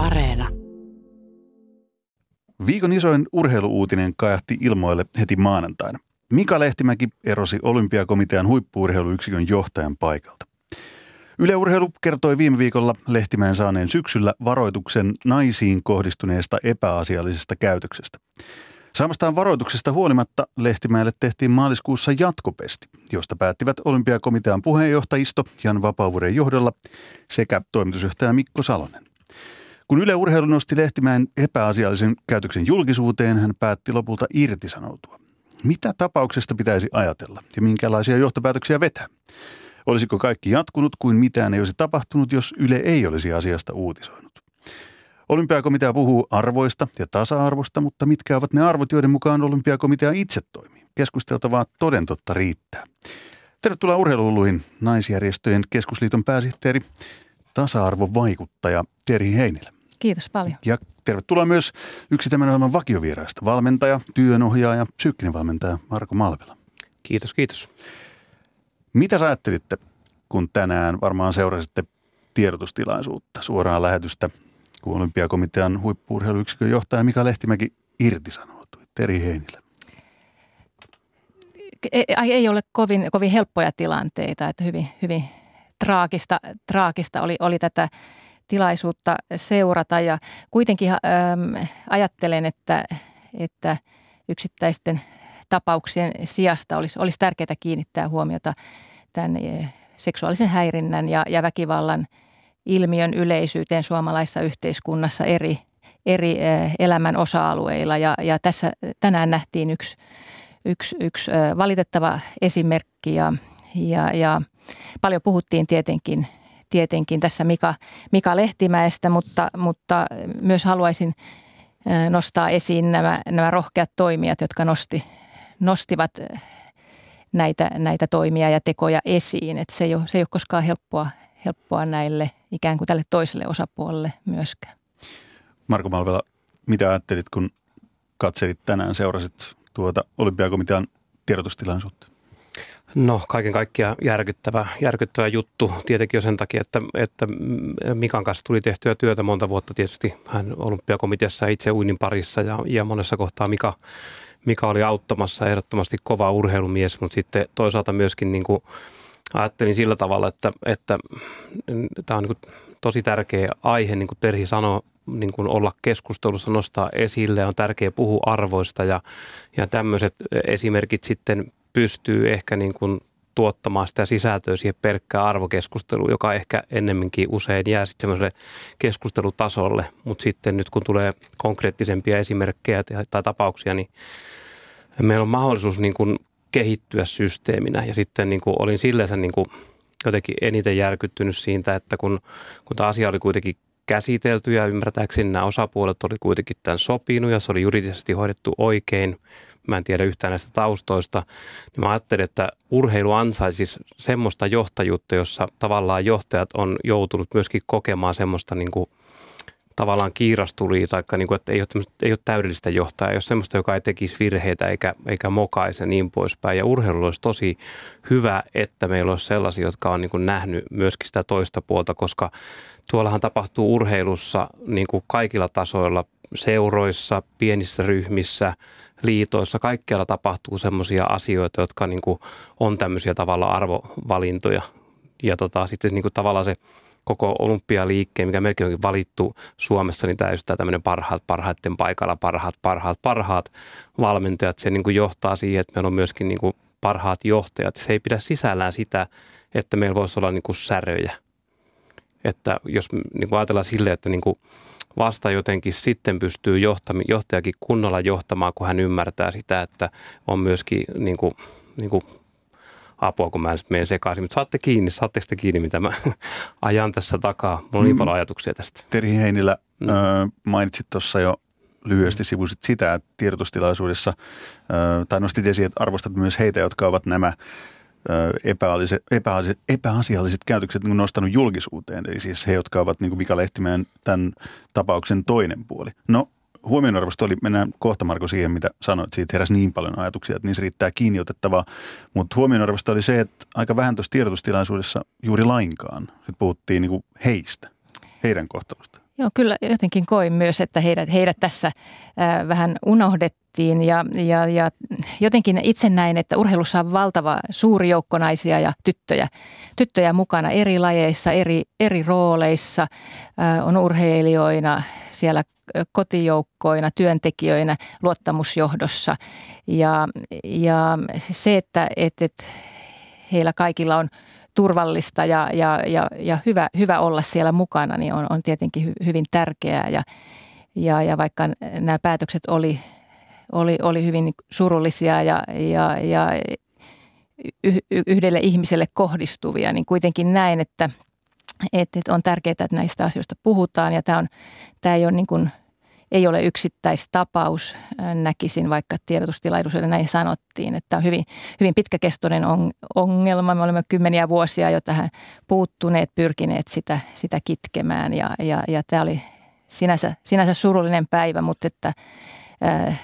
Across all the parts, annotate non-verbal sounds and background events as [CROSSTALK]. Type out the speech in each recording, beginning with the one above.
Areena. Viikon isoin urheiluuutinen kajahti ilmoille heti maanantaina. Mika Lehtimäki erosi olympiakomitean huippuurheiluyksikön johtajan paikalta. Yle Urheilu kertoi viime viikolla Lehtimäen saaneen syksyllä varoituksen naisiin kohdistuneesta epäasiallisesta käytöksestä. Saamastaan varoituksesta huolimatta Lehtimäelle tehtiin maaliskuussa jatkopesti, josta päättivät olympiakomitean puheenjohtajisto Jan Vapaavuoren johdolla sekä toimitusjohtaja Mikko Salonen. Kun Yle Urheilu nosti Lehtimäen epäasiallisen käytöksen julkisuuteen, hän päätti lopulta irtisanoutua. Mitä tapauksesta pitäisi ajatella ja minkälaisia johtopäätöksiä vetää? Olisiko kaikki jatkunut kuin mitään ei olisi tapahtunut, jos Yle ei olisi asiasta uutisoinut? Olympiakomitea puhuu arvoista ja tasa-arvosta, mutta mitkä ovat ne arvot, joiden mukaan olympiakomitea itse toimii? Keskusteltavaa toden totta riittää. Tervetuloa urheiluhulluihin naisjärjestöjen keskusliiton pääsihteeri, tasa-arvovaikuttaja Terhi Heinilä. Kiitos paljon. Ja tervetuloa myös yksi tämän ohjelman vakiovieraista, valmentaja, työnohjaaja, psyykkinen valmentaja Marko Malvela. Kiitos, kiitos. Mitä sä ajattelitte, kun tänään varmaan seurasitte tiedotustilaisuutta, suoraan lähetystä, kun olympiakomitean huippuurheiluyksikön johtaja Mika Lehtimäki irtisanoutui? Teri Heinilä. Ei, ei ole kovin, kovin helppoja tilanteita, että hyvin, hyvin traagista, traagista oli, oli tätä tilaisuutta seurata ja kuitenkin ähm, ajattelen, että, että yksittäisten tapauksien sijasta olisi, olisi tärkeää kiinnittää huomiota tämän eh, seksuaalisen häirinnän ja, ja väkivallan ilmiön yleisyyteen suomalaisessa yhteiskunnassa eri, eri eh, elämän osa-alueilla. Ja, ja tässä tänään nähtiin yksi, yksi, yksi eh, valitettava esimerkki ja, ja, ja paljon puhuttiin tietenkin, tietenkin tässä Mika, Mika Lehtimäestä, mutta, mutta myös haluaisin nostaa esiin nämä, nämä rohkeat toimijat, jotka nosti, nostivat näitä, näitä toimia ja tekoja esiin. Että se, ei ole, se ei ole koskaan helppoa, helppoa näille ikään kuin tälle toiselle osapuolelle myöskään. Marko Malvela, mitä ajattelit, kun katselit tänään, seurasit tuota olympiakomitean tiedotustilaisuutta? No kaiken kaikkiaan järkyttävä, järkyttävä juttu tietenkin jo sen takia, että, että Mikan kanssa tuli tehtyä työtä monta vuotta tietysti. Hän olympiakomiteassa itse uinnin parissa ja, ja monessa kohtaa Mika Mika oli auttamassa ehdottomasti kova urheilumies, mutta sitten toisaalta myöskin niin kuin ajattelin sillä tavalla, että, että tämä on niin tosi tärkeä aihe, niin kuin Terhi sanoi, niin kuin olla keskustelussa, nostaa esille, on tärkeää puhua arvoista ja, ja tämmöiset esimerkit sitten pystyy ehkä niin kuin tuottamaan sitä sisältöä siihen pelkkään arvokeskusteluun, joka ehkä ennemminkin usein jää sitten semmoiselle keskustelutasolle, mutta sitten nyt kun tulee konkreettisempia esimerkkejä tai tapauksia, niin meillä on mahdollisuus niin kuin kehittyä systeeminä. Ja sitten niin kuin olin silleen niin kuin jotenkin eniten järkyttynyt siitä, että kun, kun tämä asia oli kuitenkin käsitelty ja ymmärtääkseni nämä osapuolet oli kuitenkin tämän sopinut ja se oli juridisesti hoidettu oikein – mä en tiedä yhtään näistä taustoista, niin mä ajattelin, että urheilu ansaisi semmoista johtajuutta, jossa tavallaan johtajat on joutunut myöskin kokemaan semmoista niin kuin tavallaan kiirastulia, tai niin kuin, että ei ole, ei ole täydellistä johtajaa, ei ole semmoista, joka ei tekisi virheitä eikä, eikä mokaisi ja niin poispäin. Ja urheilu olisi tosi hyvä, että meillä olisi sellaisia, jotka on niin kuin nähnyt myöskin sitä toista puolta, koska tuollahan tapahtuu urheilussa niin kuin kaikilla tasoilla, seuroissa, pienissä ryhmissä, liitoissa, kaikkialla tapahtuu semmoisia asioita, jotka niin kuin on tämmöisiä tavalla arvovalintoja. Ja tota, sitten niin kuin tavallaan se koko olympialiikkeen, mikä melkein onkin valittu Suomessa, niin tämä just tämmöinen parhaat parhaiten paikalla, parhaat, parhaat, parhaat valmentajat. Se niin kuin johtaa siihen, että meillä on myöskin niin kuin parhaat johtajat. Se ei pidä sisällään sitä, että meillä voisi olla niin kuin säröjä. Että jos niin kuin ajatellaan silleen, että niin kuin vasta jotenkin sitten pystyy johtami, johtajakin kunnolla johtamaan, kun hän ymmärtää sitä, että on myöskin niin kuin, niin kuin apua, kun mä menen sekaisin. Mutta saatte kiinni, saatteko te kiinni, mitä mä [LAUGHS] ajan tässä takaa? Mulla on niin mm. paljon ajatuksia tästä. Teri Heinilä, mm. mainitsit tuossa jo lyhyesti sivusit sitä, että tiedotustilaisuudessa, tai nostit esiin, että arvostat myös heitä, jotka ovat nämä epäasialliset, epäasialliset, käytökset niin nostanut julkisuuteen. Eli siis he, jotka ovat niin kuin Mika Lehtimäen tämän tapauksen toinen puoli. No huomionarvosta oli, mennään kohta Marko siihen, mitä sanoit, siitä heräsi niin paljon ajatuksia, että niissä riittää kiinni otettavaa. Mutta huomionarvosta oli se, että aika vähän tuossa tiedotustilaisuudessa juuri lainkaan. Sitten puhuttiin niin kuin heistä, heidän kohtalosta. Joo, kyllä jotenkin koin myös, että heidät, heidät tässä ää, vähän unohdettiin ja, ja, ja jotenkin itse näin, että urheilussa on valtava suuri joukko naisia ja tyttöjä, tyttöjä mukana eri lajeissa, eri, eri rooleissa, ää, on urheilijoina siellä kotijoukkoina, työntekijöinä, luottamusjohdossa. Ja, ja se, että et, et heillä kaikilla on – turvallista ja, ja, ja, ja hyvä, hyvä olla siellä mukana, niin on, on tietenkin hy, hyvin tärkeää. Ja, ja, ja vaikka nämä päätökset oli, oli, oli hyvin surullisia ja, ja, ja yhdelle ihmiselle kohdistuvia, niin kuitenkin näin, että, että on tärkeää, että näistä asioista puhutaan. Ja tämä, on, tämä ei ole niin kuin ei ole yksittäistapaus, näkisin vaikka tiedotustilaisuudessa näin sanottiin, että on hyvin, hyvin pitkäkestoinen ongelma. Me olemme kymmeniä vuosia jo tähän puuttuneet, pyrkineet sitä, sitä kitkemään ja, ja, ja tämä oli sinänsä, sinänsä surullinen päivä, mutta että, ää,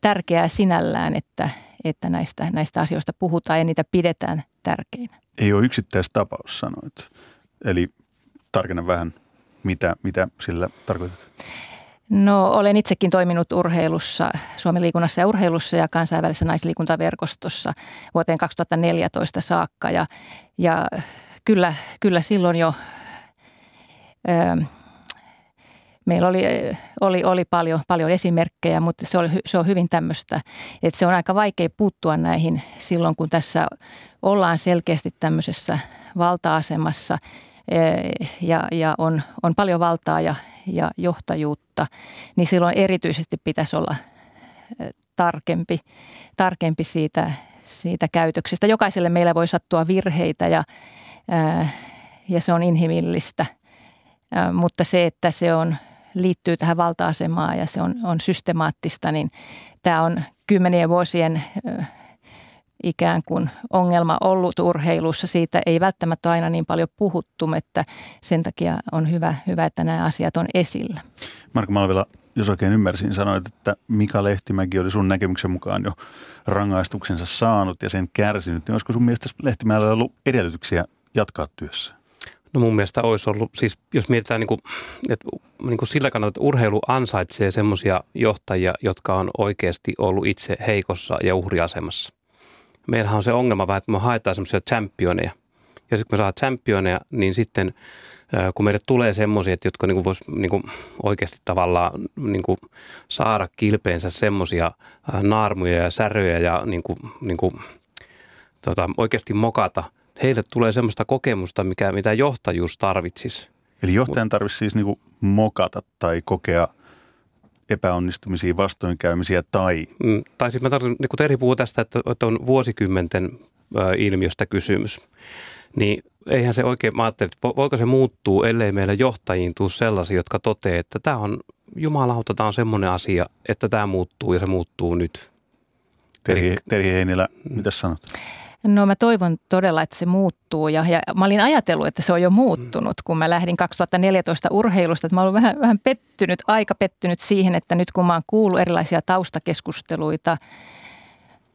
tärkeää sinällään, että, että näistä, näistä asioista puhutaan ja niitä pidetään tärkeinä. Ei ole yksittäistapaus sanoit. Eli tarkenna vähän, mitä, mitä sillä tarkoitat? No olen itsekin toiminut urheilussa, Suomen liikunnassa ja urheilussa ja kansainvälisessä naisliikuntaverkostossa vuoteen 2014 saakka. Ja, ja kyllä, kyllä silloin jo ö, meillä oli, oli, oli paljon, paljon esimerkkejä, mutta se, oli, se on hyvin tämmöistä, että se on aika vaikea puuttua näihin silloin, kun tässä ollaan selkeästi tämmöisessä valta-asemassa – ja, ja on, on paljon valtaa ja, ja johtajuutta, niin silloin erityisesti pitäisi olla tarkempi, tarkempi siitä, siitä käytöksestä. Jokaiselle meillä voi sattua virheitä ja, ja se on inhimillistä, mutta se, että se on, liittyy tähän valta-asemaan ja se on, on systemaattista, niin tämä on kymmenien vuosien ikään kuin ongelma ollut urheilussa. Siitä ei välttämättä aina niin paljon puhuttu, että sen takia on hyvä, hyvä että nämä asiat on esillä. Marko Malvila, jos oikein ymmärsin, sanoit, että Mika Lehtimäki oli sun näkemyksen mukaan jo rangaistuksensa saanut ja sen kärsinyt. Niin olisiko sun mielestä Lehtimäellä ollut edellytyksiä jatkaa työssä? No mun mielestä olisi ollut, siis jos mietitään niin kuin, että niin kuin sillä kannalta, että urheilu ansaitsee semmoisia johtajia, jotka on oikeasti ollut itse heikossa ja uhriasemassa meillähän on se ongelma vähän, että me haetaan semmoisia championeja. Ja sitten kun me saadaan championeja, niin sitten kun meille tulee semmoisia, jotka niin vois niin oikeasti tavallaan niin saada kilpeensä semmoisia naarmuja ja säröjä ja niin kuin, niin kuin, tota, oikeasti mokata, heille tulee semmoista kokemusta, mikä, mitä johtajuus tarvitsisi. Eli johtajan tarvitsisi siis niin mokata tai kokea epäonnistumisia, vastoinkäymisiä tai... Mm, tai siis mä tarkoitan, niin kun Teri puhuu tästä, että, että on vuosikymmenten ö, ilmiöstä kysymys, niin eihän se oikein, mä ajattelin, että voiko se muuttuu, ellei meillä johtajiin tuu sellaisia, jotka toteaa, että tämä on, jumalauta, tämä on semmoinen asia, että tämä muuttuu ja se muuttuu nyt. Terhi, Terhi Heinilä, mitä sanot? No mä toivon todella, että se muuttuu ja, ja mä olin ajatellut, että se on jo muuttunut, kun mä lähdin 2014 urheilusta. Että mä olen vähän, vähän pettynyt, aika pettynyt siihen, että nyt kun mä oon kuullut erilaisia taustakeskusteluita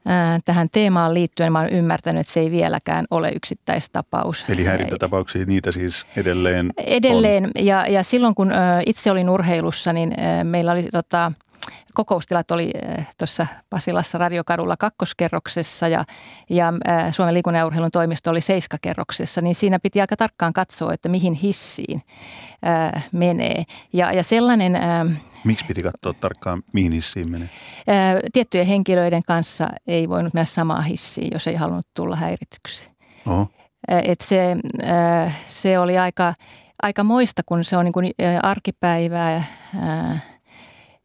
ää, tähän teemaan liittyen, niin mä oon ymmärtänyt, että se ei vieläkään ole yksittäistapaus. Eli häirintätapauksia, niitä siis edelleen Edelleen on. Ja, ja silloin kun ä, itse olin urheilussa, niin ä, meillä oli tota, kokoustilat oli eh, tuossa Pasilassa radiokadulla kakkoskerroksessa ja, ja eh, Suomen liikunnan ja urheilun toimisto oli seiskakerroksessa, niin siinä piti aika tarkkaan katsoa, että mihin hissiin ää, eh, menee. Ja, ja sellainen... Ää, Miksi piti katsoa tarkkaan, mihin hissiin menee? Ää, tiettyjen henkilöiden kanssa ei voinut mennä samaa hissiin, jos ei halunnut tulla häirityksi. Oho. Et se, se oli aika, aika moista, kun se on niin kuin arkipäivää,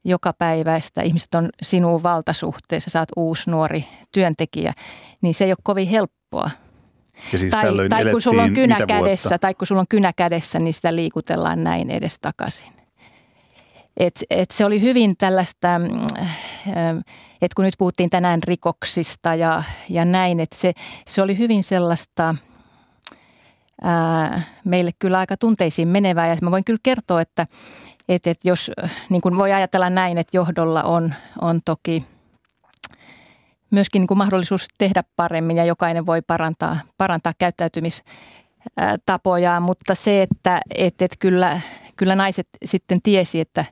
joka päiväistä, ihmiset on sinuun valtasuhteessa, saat uusi nuori työntekijä, niin se ei ole kovin helppoa. Ja siis tai, tai kun sulla on kynä kädessä, tai kun sulla on kynä kädessä, niin sitä liikutellaan näin edes takaisin. Et, et se oli hyvin tällaista, mm, että kun nyt puhuttiin tänään rikoksista ja, ja näin, että se, se oli hyvin sellaista meille kyllä aika tunteisiin menevää. Ja mä voin kyllä kertoa, että että, että jos niin kuin voi ajatella näin, että johdolla on, on toki myöskin niin kuin mahdollisuus tehdä paremmin ja jokainen voi parantaa, parantaa käyttäytymistapojaan, mutta se, että, että, että kyllä, kyllä naiset sitten tiesi, että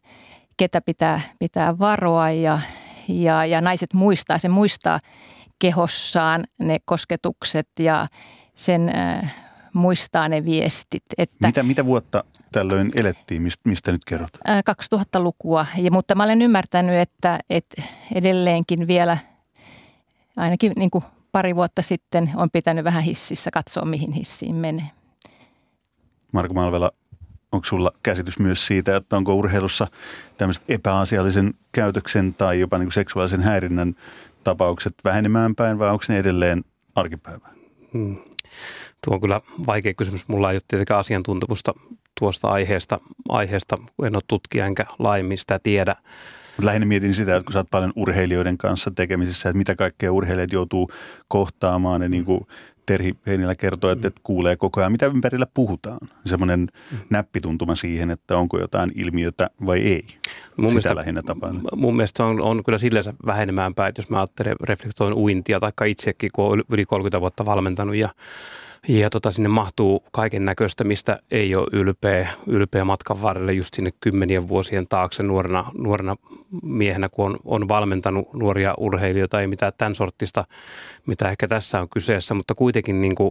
ketä pitää, pitää varoa ja, ja, ja naiset muistaa, se muistaa kehossaan ne kosketukset ja sen äh, muistaa ne viestit. Että, mitä, mitä vuotta tällöin elettiin, mistä, mistä nyt kerrot? Äh, 2000-lukua, ja, mutta mä olen ymmärtänyt, että, että edelleenkin vielä ainakin niin kuin pari vuotta sitten on pitänyt vähän hississä katsoa, mihin hissiin menee. Marko Malvela, onko sulla käsitys myös siitä, että onko urheilussa tämmöiset epäasiallisen käytöksen tai jopa niin kuin seksuaalisen häirinnän tapaukset vähenemään päin vai onko ne edelleen arkipäivää? Hmm. Tuo on kyllä vaikea kysymys. Mulla ei ole tietenkään asiantuntemusta tuosta aiheesta, aiheesta en ole tutkija enkä laajemmin sitä tiedä. Lähinnä mietin sitä, että kun sä oot paljon urheilijoiden kanssa tekemisissä, että mitä kaikkea urheilijat joutuu kohtaamaan. Ja niin kuin Terhi Heinilä kertoo, että, että kuulee koko ajan, mitä ympärillä puhutaan. Semmoinen mm. näppituntuma siihen, että onko jotain ilmiötä vai ei. Mun Sitä mielestä, lähinnä tapaan. Mun mielestä on, on kyllä silleen vähenemään päin, että jos mä ajattelen, reflektoin uintia, tai itsekin, kun olen yli 30 vuotta valmentanut ja ja tota, sinne mahtuu kaiken näköistä, mistä ei ole ylpeä, ylpeä matkan varrelle just sinne kymmenien vuosien taakse nuorena, nuorena miehenä, kun on, on valmentanut nuoria urheilijoita, ei mitään tämän sortista, mitä ehkä tässä on kyseessä, mutta kuitenkin niin kuin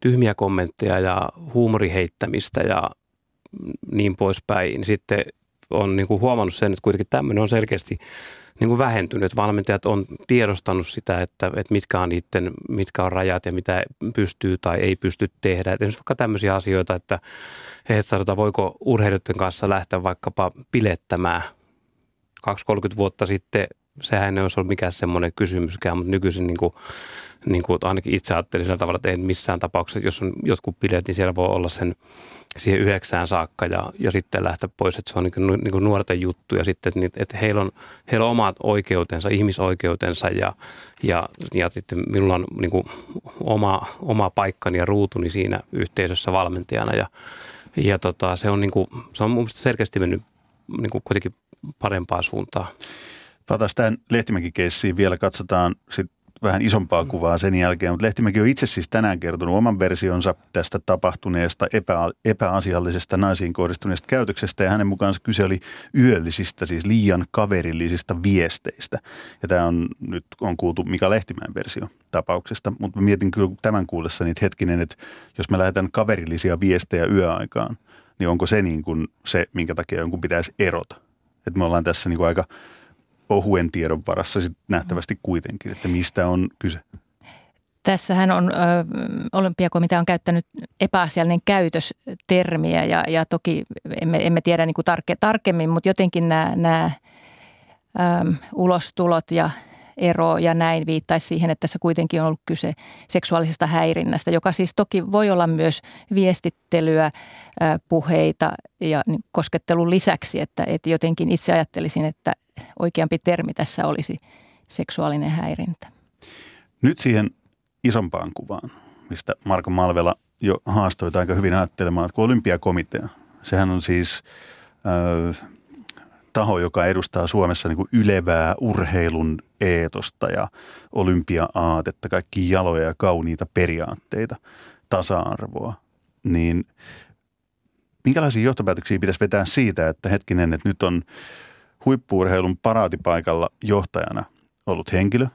tyhmiä kommentteja ja huumoriheittämistä ja niin poispäin, sitten on niin kuin huomannut sen, että kuitenkin tämmöinen on selkeästi niin kuin vähentynyt. Valmentajat on tiedostanut sitä, että, että mitkä on niiden, mitkä on rajat ja mitä pystyy tai ei pysty tehdä. Et vaikka tämmöisiä asioita, että, että sanotaan, voiko urheilijoiden kanssa lähteä vaikkapa pilettämään 2-30 vuotta sitten sehän ei olisi ollut mikään semmoinen kysymyskään, mutta nykyisin niin kuin, niin kuin ainakin itse ajattelin sillä tavalla, että ei missään tapauksessa, jos on jotkut bileet, niin siellä voi olla sen siihen yhdeksään saakka ja, ja sitten lähteä pois, että se on niin kuin, niin kuin nuorten juttu ja sitten, että, että heillä, on, heillä on omat oikeutensa, ihmisoikeutensa ja, ja, ja sitten minulla on niin kuin oma, oma paikkani ja ruutuni siinä yhteisössä valmentajana ja, ja tota, se on, niin kuin, se on mun mielestä selkeästi mennyt niin kuin kuitenkin parempaan suuntaan. Palataan tähän Lehtimäki-keissiin vielä, katsotaan sit vähän isompaa kuvaa sen jälkeen, mutta Lehtimäki on itse siis tänään kertonut oman versionsa tästä tapahtuneesta epä, epäasiallisesta naisiin kohdistuneesta käytöksestä ja hänen mukaansa kyse oli yöllisistä, siis liian kaverillisista viesteistä. Ja tämä on nyt on kuultu Mika Lehtimäen versio tapauksesta, mutta mietin kyllä tämän kuullessa niitä hetkinen, että jos me lähdetään kaverillisia viestejä yöaikaan, niin onko se niin kuin se, minkä takia jonkun pitäisi erota? Että me ollaan tässä niin kuin aika ohuen tiedon varassa sit nähtävästi kuitenkin, että mistä on kyse? Tässähän on, ö, olympiakomitea on käyttänyt epäasiallinen käytöstermiä ja, ja toki emme, emme tiedä niin kuin tarke, tarkemmin, mutta jotenkin nämä, nämä ö, ulostulot ja ero ja näin viittaisi siihen, että tässä kuitenkin on ollut kyse seksuaalisesta häirinnästä, joka siis toki voi olla myös viestittelyä, puheita ja koskettelun lisäksi, että, että jotenkin itse ajattelisin, että oikeampi termi tässä olisi seksuaalinen häirintä. Nyt siihen isompaan kuvaan, mistä Marko Malvela jo haastoi aika hyvin ajattelemaan, että kun olympiakomitea, sehän on siis äh, taho, joka edustaa Suomessa niin kuin ylevää urheilun eetosta ja olympia-aatetta, kaikki jaloja ja kauniita periaatteita, tasa-arvoa, niin minkälaisia johtopäätöksiä pitäisi vetää siitä, että hetkinen, että nyt on huippuurheilun paraatipaikalla johtajana ollut henkilö,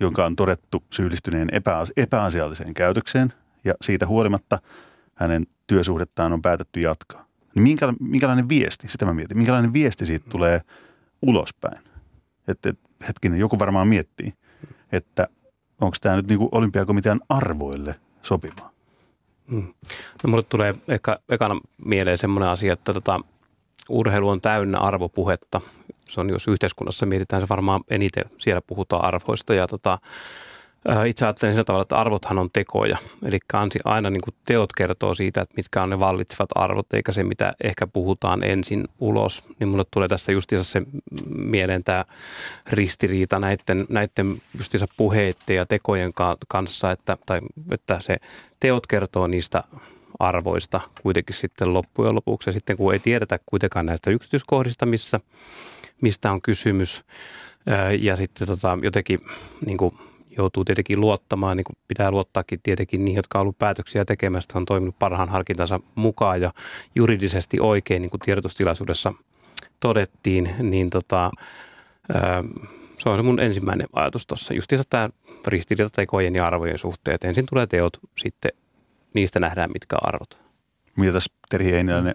jonka on todettu syyllistyneen epä- epäasialliseen käytökseen ja siitä huolimatta hänen työsuhdettaan on päätetty jatkaa. Niin minkä, minkälainen viesti, sitä mä mietin, minkälainen viesti siitä tulee ulospäin? Että et, hetkinen, joku varmaan miettii, että onko tämä nyt niinku olympiakomitean arvoille sopivaa? Hmm. No mulle tulee ehkä ekana mieleen semmoinen asia, että tota, urheilu on täynnä arvopuhetta. Se on, jos yhteiskunnassa mietitään, se varmaan eniten siellä puhutaan arvoista ja tota, itse ajattelen sillä tavalla, että arvothan on tekoja. Eli aina niin kuin teot kertoo siitä, että mitkä on ne vallitsevat arvot, eikä se, mitä ehkä puhutaan ensin ulos. Niin mulle tulee tässä justiinsa se mieleen tämä ristiriita näiden, näiden justiinsa puheiden ja tekojen kanssa, että, tai, että se teot kertoo niistä arvoista kuitenkin sitten loppujen lopuksi. Ja sitten kun ei tiedetä kuitenkaan näistä yksityiskohdista, missä, mistä on kysymys, ja sitten tota, jotenkin niin kuin joutuu tietenkin luottamaan, niin kuin pitää luottaakin tietenkin niihin, jotka on ollut päätöksiä tekemästä, on toiminut parhaan harkintansa mukaan ja juridisesti oikein, niin kuin tiedotustilaisuudessa todettiin, niin tota, se on se mun ensimmäinen ajatus tuossa. Justiinsa tämä ristiriita tekojen ja arvojen suhteen, että ensin tulee teot, sitten niistä nähdään mitkä arvot. Mitä tässä Terhi Einiläinen,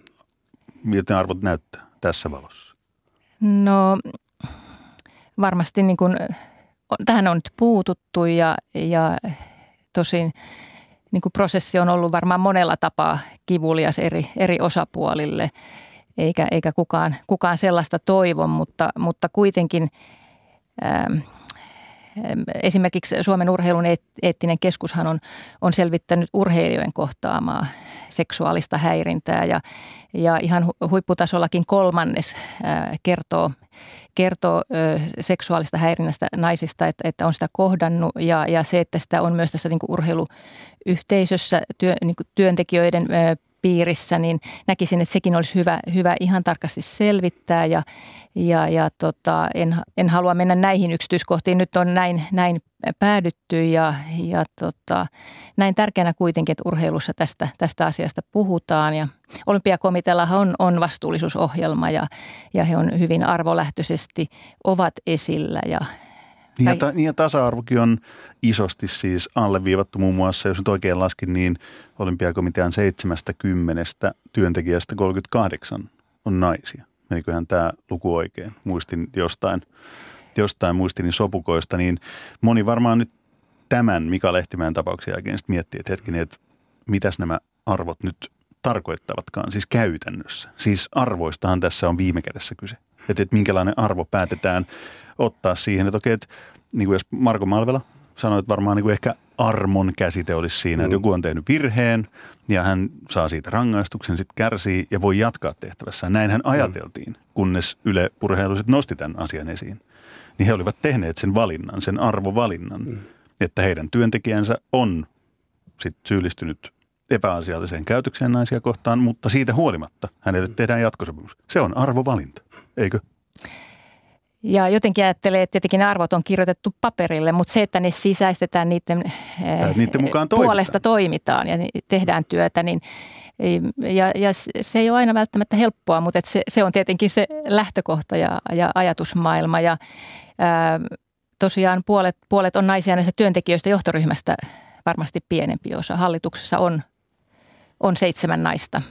miltä ne arvot näyttää tässä valossa? No varmasti niin kuin, tähän on nyt puututtu ja, ja tosin niin kuin prosessi on ollut varmaan monella tapaa kivulias eri, eri osapuolille, eikä, eikä kukaan, kukaan sellaista toivo, mutta, mutta kuitenkin ähm, Esimerkiksi Suomen urheilun eettinen keskushan on, on selvittänyt urheilijoiden kohtaamaa seksuaalista häirintää ja, ja ihan huipputasollakin kolmannes kertoo, kertoo seksuaalista häirinnästä naisista, että, että on sitä kohdannut ja, ja se, että sitä on myös tässä niin urheiluyhteisössä työ, niin työntekijöiden piirissä, niin näkisin, että sekin olisi hyvä, hyvä ihan tarkasti selvittää ja, ja, ja tota, en, en halua mennä näihin yksityiskohtiin. Nyt on näin, näin päädytty ja, ja tota, näin tärkeänä kuitenkin, että urheilussa tästä, tästä asiasta puhutaan ja Olympiakomiteallahan on, on vastuullisuusohjelma ja, ja he on hyvin arvolähtöisesti ovat esillä ja, niin ja, ta, niin ja tasa-arvokin on isosti siis alleviivattu muun muassa, jos nyt oikein laskin, niin olympiakomitean 70 työntekijästä 38 on naisia. Meniköhän tämä luku oikein? Muistin jostain, jostain muistini sopukoista, niin moni varmaan nyt tämän Mika Lehtimäen tapauksen jälkeen sitten miettii, että hetkinen, että mitäs nämä arvot nyt tarkoittavatkaan, siis käytännössä. Siis arvoistahan tässä on viime kädessä kyse. Että, että minkälainen arvo päätetään ottaa siihen, että okei, että niin kuin jos Marko Malvela sanoi, että varmaan niin kuin ehkä armon käsite olisi siinä, mm. että joku on tehnyt virheen ja hän saa siitä rangaistuksen, sitten kärsii ja voi jatkaa tehtävässä. Näinhän mm. ajateltiin, kunnes Yle Urheilu nosti tämän asian esiin. Niin he olivat tehneet sen valinnan, sen arvovalinnan, mm. että heidän työntekijänsä on sit syyllistynyt epäasialliseen käytökseen naisia kohtaan, mutta siitä huolimatta hänelle mm. tehdään jatkosopimus. Se on arvovalinta, eikö? Ja jotenkin ajattelee, että tietenkin arvot on kirjoitettu paperille, mutta se, että ne sisäistetään niiden, niiden mukaan puolesta toimitaan ja tehdään työtä, niin ja, ja se ei ole aina välttämättä helppoa, mutta se, se on tietenkin se lähtökohta ja, ja ajatusmaailma. Ja ää, tosiaan puolet, puolet on naisia näistä työntekijöistä johtoryhmästä varmasti pienempi osa. Hallituksessa on, on seitsemän naista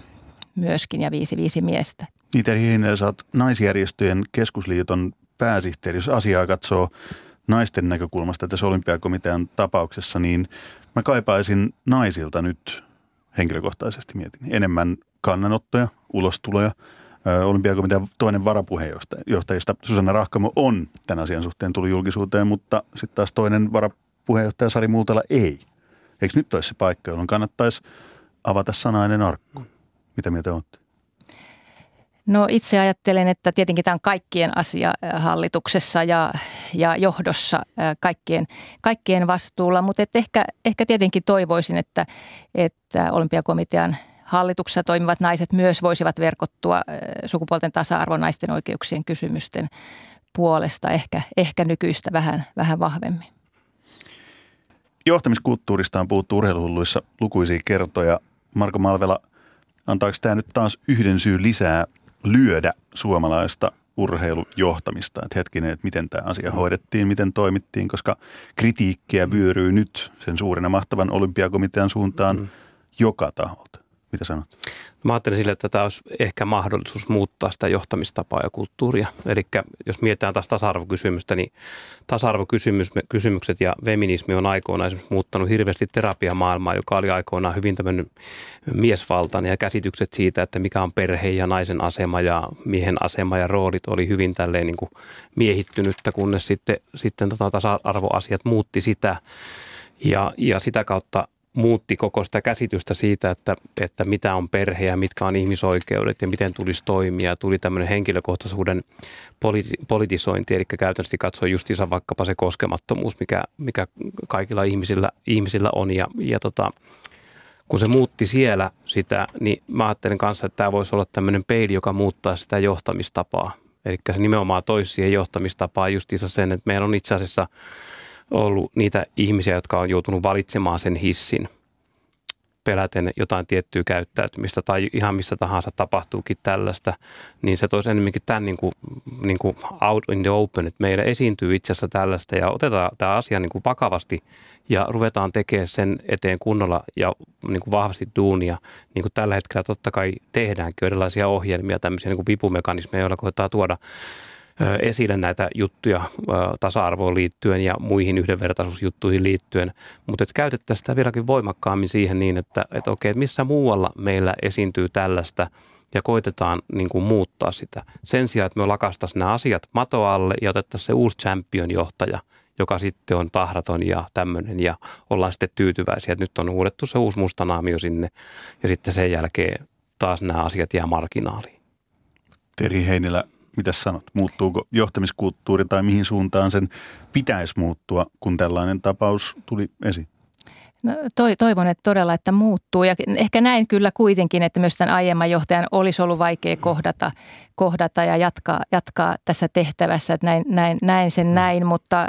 myöskin ja viisi, viisi miestä. Niitä Hiinellä, sä oot naisjärjestöjen keskusliiton pääsihteeri, jos asiaa katsoo naisten näkökulmasta tässä olympiakomitean tapauksessa, niin mä kaipaisin naisilta nyt henkilökohtaisesti mietin enemmän kannanottoja, ulostuloja. Olympiakomitean toinen varapuheenjohtajista Susanna Rahkamo on tämän asian suhteen tullut julkisuuteen, mutta sitten taas toinen varapuheenjohtaja Sari Muutala ei. Eikö nyt olisi se paikka, jolloin kannattaisi avata sanainen arkku? Mitä mieltä olette? No itse ajattelen, että tietenkin tämä on kaikkien asia hallituksessa ja, ja johdossa kaikkien, kaikkien vastuulla, mutta et ehkä, ehkä tietenkin toivoisin, että, että olympiakomitean hallituksessa toimivat naiset myös voisivat verkottua sukupuolten tasa-arvon naisten oikeuksien kysymysten puolesta ehkä, ehkä nykyistä vähän, vähän vahvemmin. Johtamiskulttuurista on puhuttu urheiluhulluissa lukuisia kertoja. Marko Malvela, antaako tämä nyt taas yhden syyn lisää lyödä suomalaista urheilujohtamista, että hetkinen, että miten tämä asia hoidettiin, miten toimittiin, koska kritiikkiä vyöryy nyt sen suurena mahtavan olympiakomitean suuntaan mm. joka taholta. Mitä sanot? Mä ajattelen sille, että tämä olisi ehkä mahdollisuus muuttaa sitä johtamistapaa ja kulttuuria. Eli jos mietitään taas tasa-arvokysymystä, niin tasa-arvokysymykset ja feminismi on aikoinaan esimerkiksi muuttanut hirveästi terapiamaailmaa, joka oli aikoinaan hyvin tämmöinen miesvaltainen ja käsitykset siitä, että mikä on perhe ja naisen asema ja miehen asema ja roolit oli hyvin tälleen niin kuin miehittynyttä, kunnes sitten, sitten tota tasa-arvoasiat muutti sitä. Ja, ja sitä kautta muutti koko sitä käsitystä siitä, että, että mitä on perhe ja mitkä on ihmisoikeudet ja miten tulisi toimia. Tuli tämmöinen henkilökohtaisuuden politi- politisointi, eli käytännössä katsoi justiinsa vaikkapa se koskemattomuus, mikä, mikä kaikilla ihmisillä, ihmisillä on. Ja, ja tota, kun se muutti siellä sitä, niin mä ajattelin kanssa, että tämä voisi olla tämmöinen peili, joka muuttaa sitä johtamistapaa. Eli se nimenomaan toisi siihen johtamistapaan justiinsa sen, että meillä on itse asiassa – ollut niitä ihmisiä, jotka on joutunut valitsemaan sen hissin peläten jotain tiettyä käyttäytymistä tai ihan missä tahansa tapahtuukin tällaista, niin se toisi enemmänkin tämän niin kuin, niin kuin out in the open, että meillä esiintyy itse asiassa tällaista ja otetaan tämä asia niin kuin vakavasti ja ruvetaan tekemään sen eteen kunnolla ja niin kuin vahvasti duunia. Niin kuin tällä hetkellä totta kai tehdäänkin erilaisia ohjelmia, tämmöisiä niin kuin vipumekanismeja, joilla koetaan tuoda esille näitä juttuja tasa-arvoon liittyen ja muihin yhdenvertaisuusjuttuihin liittyen, mutta että käytettäisiin sitä vieläkin voimakkaammin siihen niin, että, että okei, missä muualla meillä esiintyy tällaista ja koitetaan niin kuin muuttaa sitä. Sen sijaan, että me lakastaisiin nämä asiat matoalle ja otettaisiin se uusi champion-johtaja, joka sitten on tahraton ja tämmöinen ja ollaan sitten tyytyväisiä, että nyt on uudettu se uusi mustanaamio sinne ja sitten sen jälkeen taas nämä asiat jää marginaaliin. Teri Heinilä, mitä sanot? Muuttuuko johtamiskulttuuri tai mihin suuntaan sen pitäisi muuttua, kun tällainen tapaus tuli esiin? No, toi, toivon, että todella, että muuttuu. Ja ehkä näin kyllä kuitenkin, että myös tämän aiemman johtajan olisi ollut vaikea kohdata, kohdata ja jatkaa, jatkaa tässä tehtävässä. Että näin, näin, näin sen mm. näin, mutta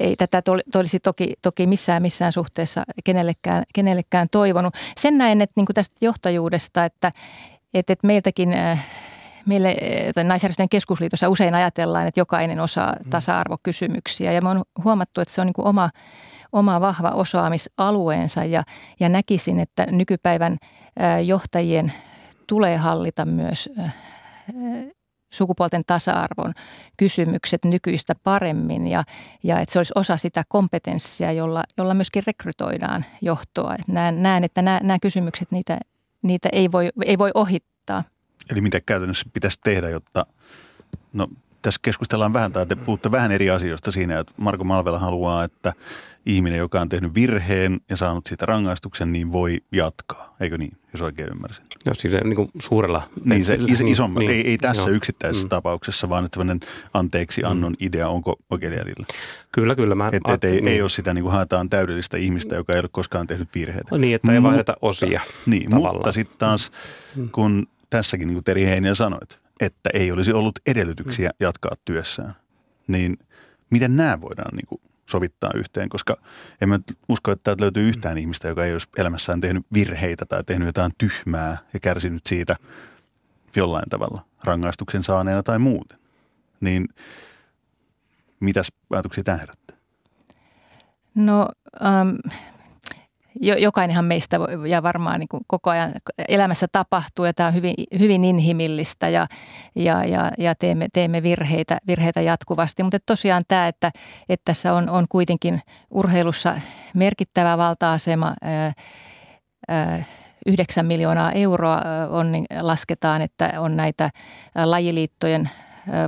ei tätä olisi toki, toki missään, missään suhteessa kenellekään, kenellekään toivonut. Sen näin, että niin kuin tästä johtajuudesta, että, että, että meiltäkin meille naisjärjestöjen keskusliitossa usein ajatellaan, että jokainen osaa mm. tasa-arvokysymyksiä ja me on huomattu, että se on niin kuin oma, oma vahva osaamisalueensa ja, ja näkisin, että nykypäivän johtajien tulee hallita myös sukupuolten tasa-arvon kysymykset nykyistä paremmin ja, ja että se olisi osa sitä kompetenssia, jolla, jolla myöskin rekrytoidaan johtoa. näen, näen, että nämä, nämä kysymykset, niitä, niitä ei, voi, ei voi ohittaa. Eli mitä käytännössä pitäisi tehdä, jotta, no tässä keskustellaan vähän tai te puhutte vähän eri asioista siinä, että Marko Malvela haluaa, että ihminen, joka on tehnyt virheen ja saanut siitä rangaistuksen, niin voi jatkaa. Eikö niin, jos oikein ymmärsin? Joo, sillä niin kuin suurella. Niin, se is, iso, niin, ei, ei tässä joo. yksittäisessä mm. tapauksessa, vaan että anteeksi annon mm. idea, onko oikein jäljellä? Kyllä, kyllä. Mä että et ei, niin. ei ole sitä, niin kuin haetaan täydellistä ihmistä, joka ei ole koskaan tehnyt virheitä. No niin, että ei vaihdeta osia. Niin, tavallaan. mutta sitten taas, mm. kun tässäkin, niin kuin Teri Heiniä sanoit, että ei olisi ollut edellytyksiä mm. jatkaa työssään, niin miten nämä voidaan niin kuin sovittaa yhteen, koska en mä usko, että täältä löytyy yhtään ihmistä, joka ei olisi elämässään tehnyt virheitä tai tehnyt jotain tyhmää ja kärsinyt siitä jollain tavalla rangaistuksen saaneena tai muuten. Niin mitäs ajatuksia tämä herättää? No um, jokainenhan meistä ja varmaan niin koko ajan elämässä tapahtuu ja tämä on hyvin, hyvin inhimillistä ja, ja, ja, ja teemme, teemme virheitä, virheitä jatkuvasti. Mutta tosiaan tämä, että, että tässä on, on kuitenkin urheilussa merkittävä valta-asema, ää, ää, 9 miljoonaa euroa on, niin lasketaan, että on näitä lajiliittojen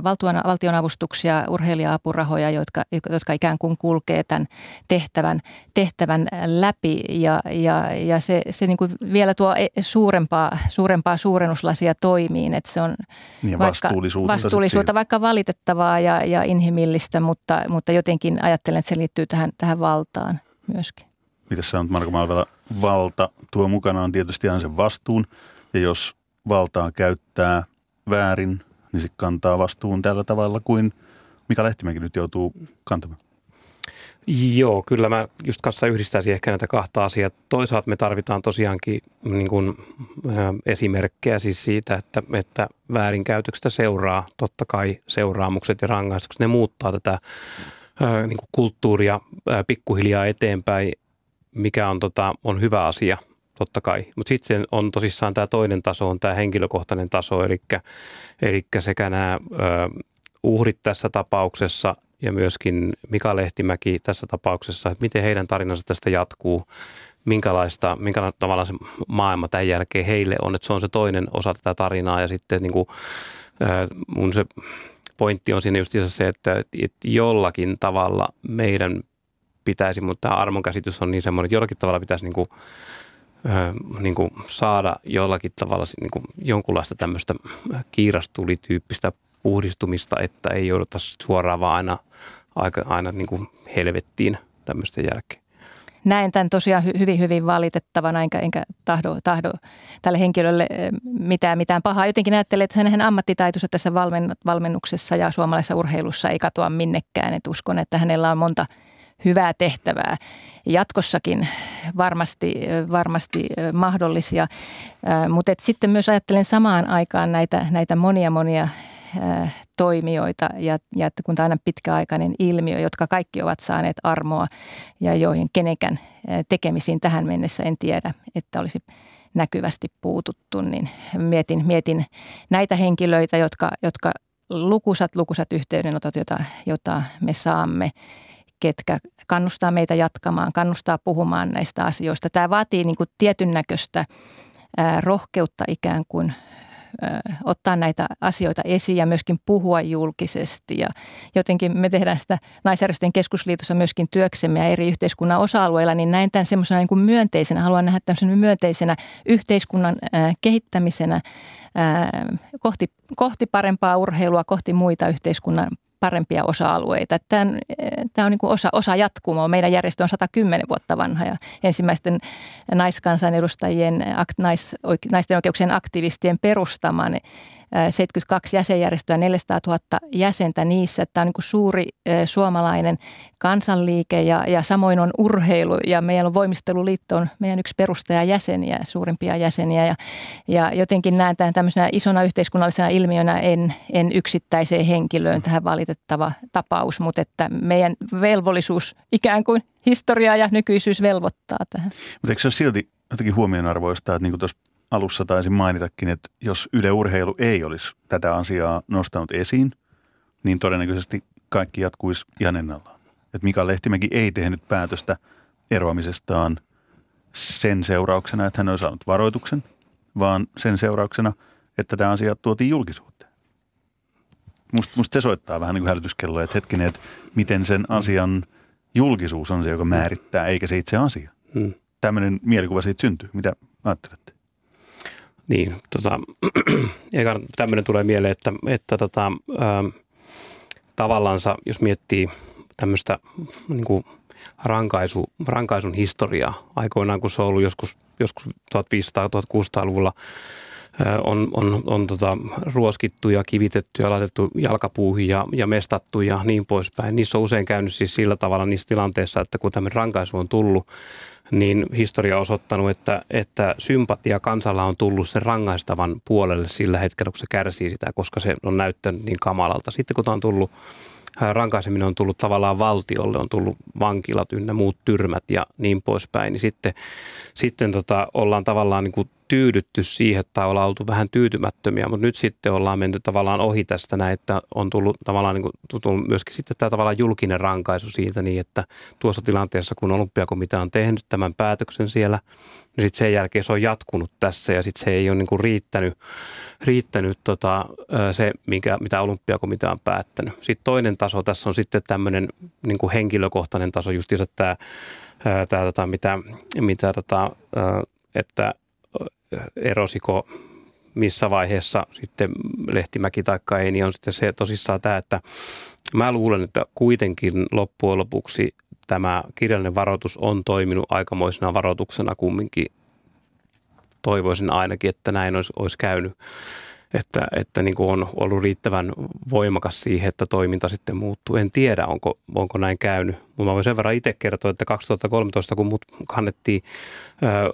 valtion, valtionavustuksia, urheilija-apurahoja, jotka, jotka ikään kuin kulkee tämän tehtävän, tehtävän läpi ja, ja, ja se, se niin kuin vielä tuo e, suurempaa, suurempaa suurennuslasia toimiin, että se on niin vaikka, vastuullisuutta, vastuullisuutta vaikka valitettavaa ja, ja inhimillistä, mutta, mutta jotenkin ajattelen, että se liittyy tähän, tähän valtaan myöskin. Mitä sanot Marko Malvela? Valta tuo mukanaan tietysti aina sen vastuun ja jos valtaa käyttää väärin, niin se kantaa vastuun tällä tavalla kuin Mika Lehtimäki nyt joutuu kantamaan. Joo, kyllä mä just kanssa yhdistäisin ehkä näitä kahta asiaa. Toisaalta me tarvitaan tosiaankin niin kuin, esimerkkejä siis siitä, että, että väärinkäytöksestä seuraa totta kai seuraamukset ja rangaistukset. Ne muuttaa tätä niin kuin kulttuuria pikkuhiljaa eteenpäin, mikä on, tota, on hyvä asia – totta kai. Mutta sitten on tosissaan tämä toinen taso, on tämä henkilökohtainen taso, eli, eli sekä nämä uhrit tässä tapauksessa ja myöskin Mika Lehtimäki tässä tapauksessa, että miten heidän tarinansa tästä jatkuu, minkälaista, minkälaista tavalla se maailma tämän jälkeen heille on, että se on se toinen osa tätä tarinaa ja sitten niin kuin, mun se pointti on siinä just se, että, että jollakin tavalla meidän pitäisi, mutta tämä armon käsitys on niin semmoinen, että jollakin tavalla pitäisi niin kuin niin kuin saada jollakin tavalla niin kuin jonkunlaista tämmöistä kiirastulityyppistä puhdistumista, että ei jouduta suoraan vaan aina, aika, aina niin kuin helvettiin tämmöisten jälkeen. näen tämän tosiaan hyvin, hyvin valitettavana, enkä, enkä tahdo, tahdo tälle henkilölle mitään, mitään pahaa. Jotenkin ajattelen, että hänen ammattitaitonsa tässä valmennuksessa ja suomalaisessa urheilussa ei katoa minnekään. Et uskon, että hänellä on monta hyvää tehtävää jatkossakin varmasti, varmasti mahdollisia. Mutta sitten myös ajattelen samaan aikaan näitä, näitä monia monia toimijoita ja, ja että kun tämä on aina pitkäaikainen ilmiö, jotka kaikki ovat saaneet armoa ja joihin kenenkään tekemisiin tähän mennessä en tiedä, että olisi näkyvästi puututtu, niin mietin, mietin näitä henkilöitä, jotka, jotka lukusat, lukusat yhteydenotot, jota, jota me saamme, ketkä kannustaa meitä jatkamaan, kannustaa puhumaan näistä asioista. Tämä vaatii niin kuin tietyn näköistä rohkeutta ikään kuin ottaa näitä asioita esiin ja myöskin puhua julkisesti. Ja jotenkin me tehdään sitä naisjärjestöjen keskusliitossa myöskin työksemme ja eri yhteiskunnan osa-alueilla, niin näen tämän semmoisena niin kuin myönteisenä, haluan nähdä tämmöisenä myönteisenä yhteiskunnan kehittämisenä kohti, kohti parempaa urheilua, kohti muita yhteiskunnan parempia osa-alueita. Tämä, tämä on niin kuin osa, osa jatkumoa. Meidän järjestö on 110 vuotta vanha ja ensimmäisten naiskansanedustajien, nais, naisten oikeuksien aktivistien perustama. Niin 72 jäsenjärjestöä, 400 000 jäsentä niissä. Tämä on niin suuri suomalainen kansanliike ja, ja samoin on urheilu ja meillä on voimisteluliitto on meidän yksi perustajajäseniä, suurimpia jäseniä ja, ja jotenkin näen tämän tämmöisenä isona yhteiskunnallisena ilmiönä en, en yksittäiseen henkilöön tähän valitettava tapaus, mutta että meidän velvollisuus ikään kuin historiaa ja nykyisyys velvoittaa tähän. Mutta eikö se ole silti jotenkin huomionarvoista, että niin kuin tuossa alussa taisin mainitakin, että jos Yle Urheilu ei olisi tätä asiaa nostanut esiin, niin todennäköisesti kaikki jatkuisi ihan ennallaan. Että Mika Lehtimäki ei tehnyt päätöstä eroamisestaan sen seurauksena, että hän on saanut varoituksen, vaan sen seurauksena, että tämä asia tuotiin julkisuuteen. Musta, musta se soittaa vähän niin kuin hälytyskelloa, että hetkinen, että miten sen asian julkisuus on se, joka määrittää, eikä se itse asia. Hmm. Tämmöinen mielikuva siitä syntyy. Mitä ajattelette? Niin, tota, [CLEARS THROAT] tämmöinen tulee mieleen, että, että tota, ää, tavallaansa, jos miettii tämmöistä niin kuin rankaisu, rankaisun historiaa aikoinaan, kun se on ollut joskus, joskus 1500-1600-luvulla, on, on, on tota, ruoskittu ja kivitetty ja laitettu jalkapuuhin ja, ja mestattu ja niin poispäin. Niissä on usein käynyt siis sillä tavalla niissä tilanteissa, että kun tämmöinen rankaisu on tullut, niin historia on osoittanut, että, että sympatia kansalla on tullut sen rangaistavan puolelle sillä hetkellä, kun se kärsii sitä, koska se on näyttänyt niin kamalalta. Sitten kun on tullut rankaiseminen on tullut tavallaan valtiolle, on tullut vankilat ynnä muut tyrmät ja niin poispäin, niin sitten, sitten tota, ollaan tavallaan niin kuin tyydytty siihen tai ollaan oltu vähän tyytymättömiä, mutta nyt sitten ollaan menty tavallaan ohi tästä näin, että on tullut tavallaan niin kuin, tullut myöskin sitten tämä tavallaan julkinen rankaisu siitä niin, että tuossa tilanteessa, kun olympiakomitea on tehnyt tämän päätöksen siellä, niin sitten sen jälkeen se on jatkunut tässä ja sitten se ei ole niin kuin riittänyt, riittänyt tota, se, mikä, mitä olympiakomitea on päättänyt. Sitten toinen taso tässä on sitten tämmöinen niin kuin henkilökohtainen taso, justiinsa tämä, tämä tota, mitä, mitä tota, että erosiko missä vaiheessa sitten Lehtimäki tai ei, niin on sitten se tosissaan tämä, että mä luulen, että kuitenkin loppujen lopuksi tämä kirjallinen varoitus on toiminut aikamoisena varoituksena kumminkin. Toivoisin ainakin, että näin olisi, olisi käynyt että, että niin kuin on ollut riittävän voimakas siihen, että toiminta sitten muuttuu. En tiedä, onko, onko näin käynyt, mutta mä voin sen verran itse kertoa, että 2013, kun mut kannettiin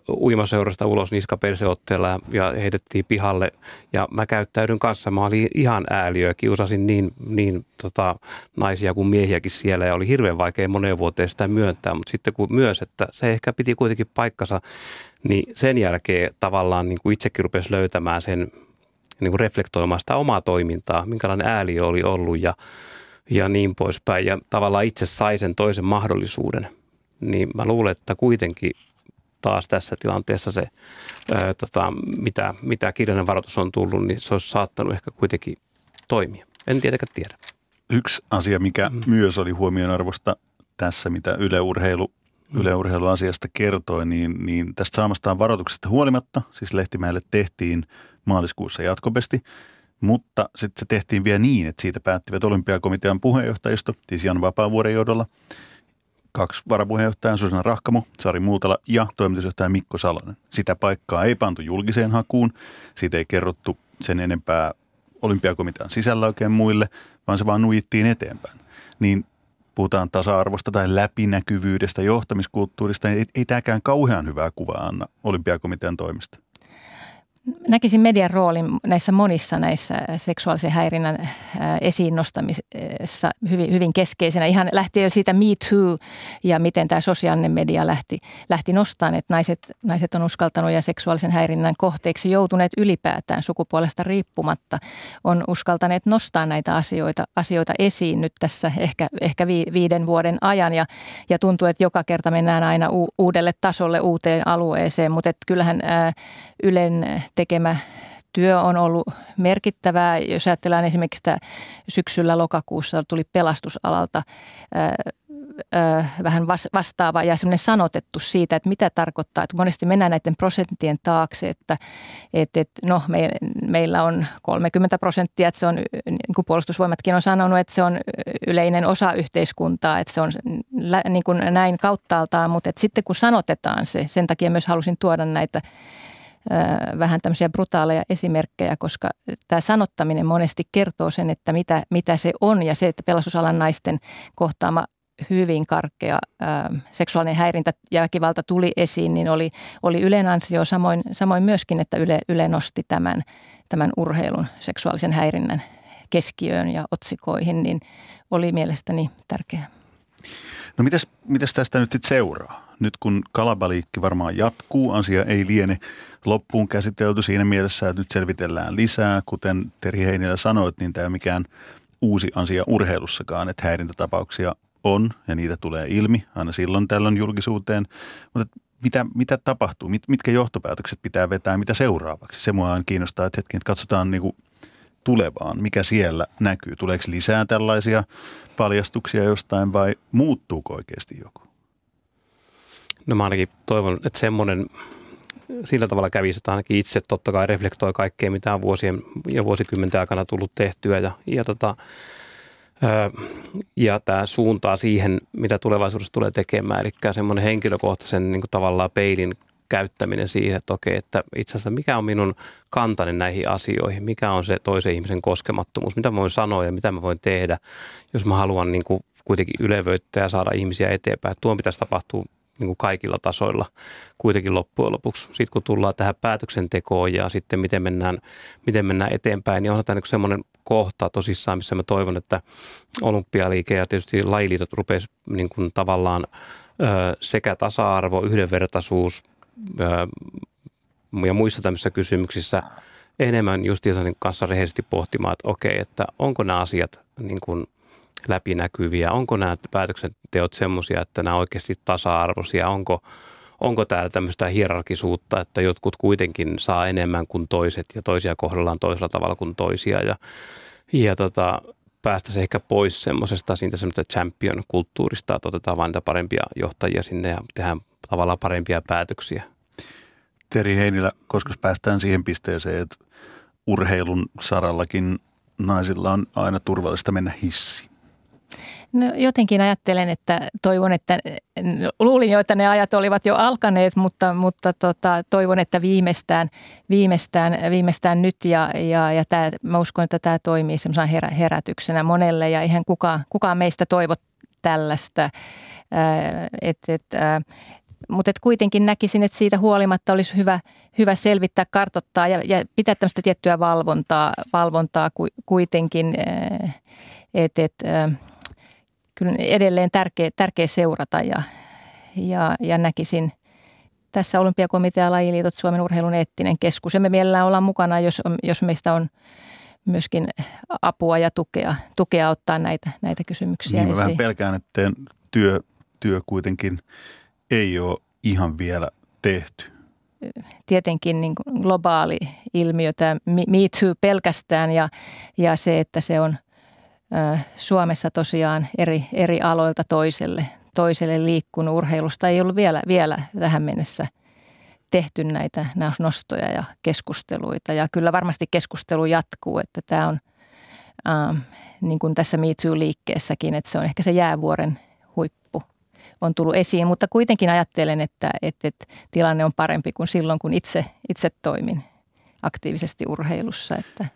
uh, uimaseurasta ulos niskaperseotteella ja heitettiin pihalle ja mä käyttäydyn kanssa, mä olin ihan ääliö kiusasin niin, niin tota, naisia kuin miehiäkin siellä ja oli hirveän vaikea moneen vuoteen sitä myöntää, mutta sitten kun myös, että se ehkä piti kuitenkin paikkansa, niin sen jälkeen tavallaan niin kuin itsekin rupesi löytämään sen niin kuin reflektoimaan sitä omaa toimintaa, minkälainen ääli oli ollut ja, ja niin poispäin. Ja tavallaan itse sai sen toisen mahdollisuuden. Niin mä luulen, että kuitenkin taas tässä tilanteessa se, ää, tota, mitä, mitä kirjallinen varoitus on tullut, niin se olisi saattanut ehkä kuitenkin toimia. En tietenkään tiedä. Yksi asia, mikä mm. myös oli huomionarvosta tässä, mitä Yle Urheilu mm. Yle Urheiluasiasta kertoi, niin, niin tästä saamastaan varoituksesta huolimatta, siis Lehtimäelle tehtiin maaliskuussa jatkopesti, mutta sitten se tehtiin vielä niin, että siitä päättivät olympiakomitean puheenjohtajisto, siis Jan Vapaavuoren johdolla, kaksi varapuheenjohtajaa, Susanna Rahkamo, Sari Muutala ja toimitusjohtaja Mikko Salonen. Sitä paikkaa ei pantu julkiseen hakuun, siitä ei kerrottu sen enempää olympiakomitean sisällä oikein muille, vaan se vaan nuittiin eteenpäin. Niin puhutaan tasa-arvosta tai läpinäkyvyydestä, johtamiskulttuurista, ei, ei tämäkään kauhean hyvää kuvaa anna olympiakomitean toimista. Näkisin median roolin näissä monissa näissä seksuaalisen häirinnän äh, esiin nostamisessa hyvin, hyvin keskeisenä. Ihan lähtien jo siitä Me Too ja miten tämä sosiaalinen media lähti, lähti nostamaan, että naiset, naiset on uskaltanut ja seksuaalisen häirinnän kohteeksi joutuneet ylipäätään sukupuolesta riippumatta on uskaltaneet nostaa näitä asioita, asioita esiin nyt tässä ehkä, ehkä viiden vuoden ajan ja, ja tuntuu, että joka kerta mennään aina uudelle tasolle, uuteen alueeseen, mutta kyllähän ää, Ylen tekemä työ on ollut merkittävää. Jos ajatellaan esimerkiksi että syksyllä lokakuussa tuli pelastusalalta vähän vastaava ja semmoinen sanotettu siitä, että mitä tarkoittaa, että monesti mennään näiden prosenttien taakse, että, että, että no me, meillä on 30 prosenttia, että se on, niin kuin puolustusvoimatkin on sanonut, että se on yleinen osa yhteiskuntaa, että se on niin kuin näin kauttaaltaan, mutta että sitten kun sanotetaan se, sen takia myös halusin tuoda näitä vähän tämmöisiä brutaaleja esimerkkejä, koska tämä sanottaminen monesti kertoo sen, että mitä, mitä se on ja se, että pelastusalan naisten kohtaama hyvin karkea ää, seksuaalinen häirintä ja väkivalta tuli esiin, niin oli, oli Ylen ansio samoin, samoin myöskin, että Yle, Yle nosti tämän, tämän urheilun seksuaalisen häirinnän keskiöön ja otsikoihin, niin oli mielestäni tärkeää. No mitäs, mitäs tästä nyt sitten seuraa? nyt kun kalabaliikki varmaan jatkuu, asia ei liene loppuun käsitelty siinä mielessä, että nyt selvitellään lisää. Kuten Teri Heinilä sanoit, niin tämä ei mikään uusi asia urheilussakaan, että häirintätapauksia on ja niitä tulee ilmi aina silloin tällöin julkisuuteen. Mutta mitä, mitä tapahtuu, mit, mitkä johtopäätökset pitää vetää, mitä seuraavaksi? Se mua kiinnostaa, että hetken, että katsotaan niin kuin tulevaan, mikä siellä näkyy. Tuleeko lisää tällaisia paljastuksia jostain vai muuttuuko oikeasti joku? No mä ainakin toivon, että semmoinen sillä tavalla kävisi, että ainakin itse totta kai reflektoi kaikkea, mitä on vuosien ja vuosikymmenten aikana tullut tehtyä ja, ja, tota, ja tämä suuntaa siihen, mitä tulevaisuudessa tulee tekemään, eli semmoinen henkilökohtaisen niin kuin tavallaan peilin käyttäminen siihen, että okei, että itse asiassa mikä on minun kantani näihin asioihin, mikä on se toisen ihmisen koskemattomuus, mitä mä voin sanoa ja mitä mä voin tehdä, jos mä haluan niin kuin kuitenkin ylevöittää ja saada ihmisiä eteenpäin. Tuon pitäisi tapahtua niin kuin kaikilla tasoilla kuitenkin loppujen lopuksi. Sitten kun tullaan tähän päätöksentekoon ja sitten miten mennään, miten mennään eteenpäin, niin on tämä niin semmoinen kohta tosissaan, missä mä toivon, että olympialiike ja tietysti lajiliitot rupeaisi niin tavallaan sekä tasa-arvo, yhdenvertaisuus ja muissa tämmöisissä kysymyksissä enemmän justiinsa kanssa rehellisesti pohtimaan, että okei, että onko nämä asiat niin kuin läpinäkyviä? Onko nämä päätöksenteot semmoisia, että nämä oikeasti tasa-arvoisia? Onko, onko täällä tämmöistä hierarkisuutta, että jotkut kuitenkin saa enemmän kuin toiset ja toisia kohdellaan toisella tavalla kuin toisia ja, ja tota, päästä se ehkä pois semmoisesta siitä semmoista champion-kulttuurista, että otetaan vain niitä parempia johtajia sinne ja tehdään tavallaan parempia päätöksiä. Teri Heinilä, koska päästään siihen pisteeseen, että urheilun sarallakin naisilla on aina turvallista mennä hissiin? No jotenkin ajattelen, että toivon, että luulin jo, että ne ajat olivat jo alkaneet, mutta, mutta tota, toivon, että viimeistään, viimeistään, viimeistään nyt ja, ja, ja tämä, mä uskon, että tämä toimii semmoisena herä, herätyksenä monelle ja eihän kukaan, kukaan meistä toivo tällaista. Et, et, mutta et kuitenkin näkisin, että siitä huolimatta olisi hyvä, hyvä selvittää, kartottaa ja, ja pitää tämmöistä tiettyä valvontaa, valvontaa kuitenkin. Että et, kyllä edelleen tärkeä, tärkeä seurata ja, ja, ja näkisin tässä Olympiakomitea, lajiliitot, Suomen urheilun eettinen keskus. Ja me mielellään ollaan mukana, jos, jos meistä on myöskin apua ja tukea, tukea ottaa näitä, näitä kysymyksiä niin, mä vähän pelkään, että työ, työ kuitenkin ei ole ihan vielä tehty. Tietenkin niin globaali ilmiö, tämä Me Too pelkästään ja, ja se, että se on Suomessa tosiaan eri, eri aloilta toiselle, toiselle liikkunut urheilusta. Ei ollut vielä, vielä tähän mennessä tehty näitä nostoja ja keskusteluita. Ja kyllä varmasti keskustelu jatkuu, että tämä on ähm, niin kuin tässä Me Too-liikkeessäkin, että se on ehkä se jäävuoren huippu, on tullut esiin. Mutta kuitenkin ajattelen, että, että, että tilanne on parempi kuin silloin, kun itse, itse toimin aktiivisesti urheilussa. Että.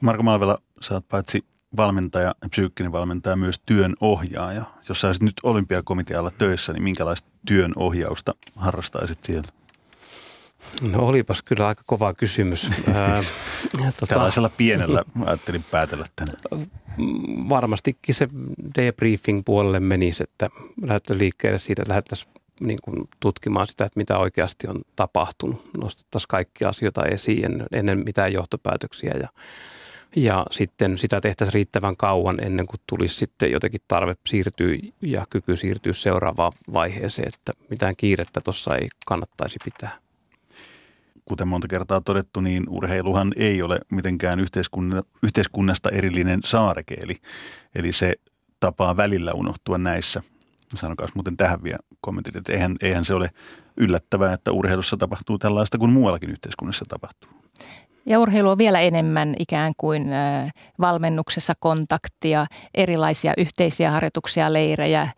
Marko Malvela, sä oot paitsi valmentaja ja psyykkinen valmentaja, myös työn ohjaaja. Jos sä olisit nyt olympiakomitealla töissä, niin minkälaista työn ohjausta harrastaisit siellä? No olipas kyllä aika kova kysymys. [LAUGHS] tota, Tällaisella pienellä ajattelin päätellä tänne. Varmastikin se debriefing puolelle menisi, että lähdettäisiin liikkeelle siitä, että lähdettäisiin niin kuin tutkimaan sitä, että mitä oikeasti on tapahtunut. Nostettaisiin kaikkia asioita esiin ennen, ennen mitään johtopäätöksiä ja, ja sitten sitä tehtäisiin riittävän kauan ennen kuin tulisi sitten jotenkin tarve siirtyä ja kyky siirtyä seuraavaan vaiheeseen, että mitään kiirettä tuossa ei kannattaisi pitää kuten monta kertaa todettu, niin urheiluhan ei ole mitenkään yhteiskunnasta erillinen saareke, eli, eli se tapaa välillä unohtua näissä. Sanokaa muuten tähän vielä kommentit, että eihän, eihän se ole yllättävää, että urheilussa tapahtuu tällaista kuin muuallakin yhteiskunnassa tapahtuu. Ja urheilu on vielä enemmän ikään kuin valmennuksessa kontaktia, erilaisia yhteisiä harjoituksia, leirejä,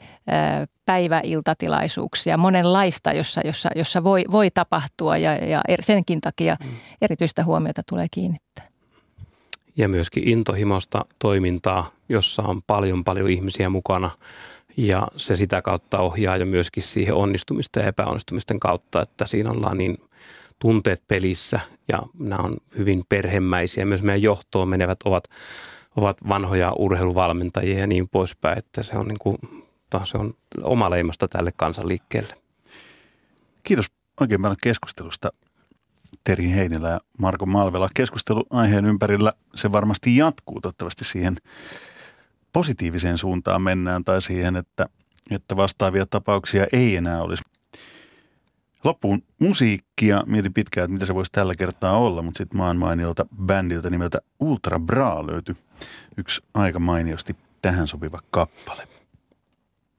päiväiltatilaisuuksia, monenlaista, jossa, jossa, jossa voi, voi tapahtua ja, ja senkin takia mm. erityistä huomiota tulee kiinnittää. Ja myöskin intohimosta toimintaa, jossa on paljon paljon ihmisiä mukana ja se sitä kautta ohjaa ja myöskin siihen onnistumista ja epäonnistumisten kautta, että siinä ollaan niin tunteet pelissä ja nämä on hyvin perhemäisiä. Myös meidän johtoon menevät ovat, ovat vanhoja urheiluvalmentajia ja niin poispäin, että se on, niin kuin, se on oma leimasta tälle kansanliikkeelle. Kiitos oikein paljon keskustelusta Teri Heinilä ja Marko Malvela. Keskustelu aiheen ympärillä se varmasti jatkuu toivottavasti siihen positiiviseen suuntaan mennään tai siihen, että, että vastaavia tapauksia ei enää olisi. Loppuun musiikkia. Mietin pitkään, että mitä se voisi tällä kertaa olla, mutta sitten maan mainiolta bändiltä nimeltä Ultra Bra löytyi yksi aika mainiosti tähän sopiva kappale.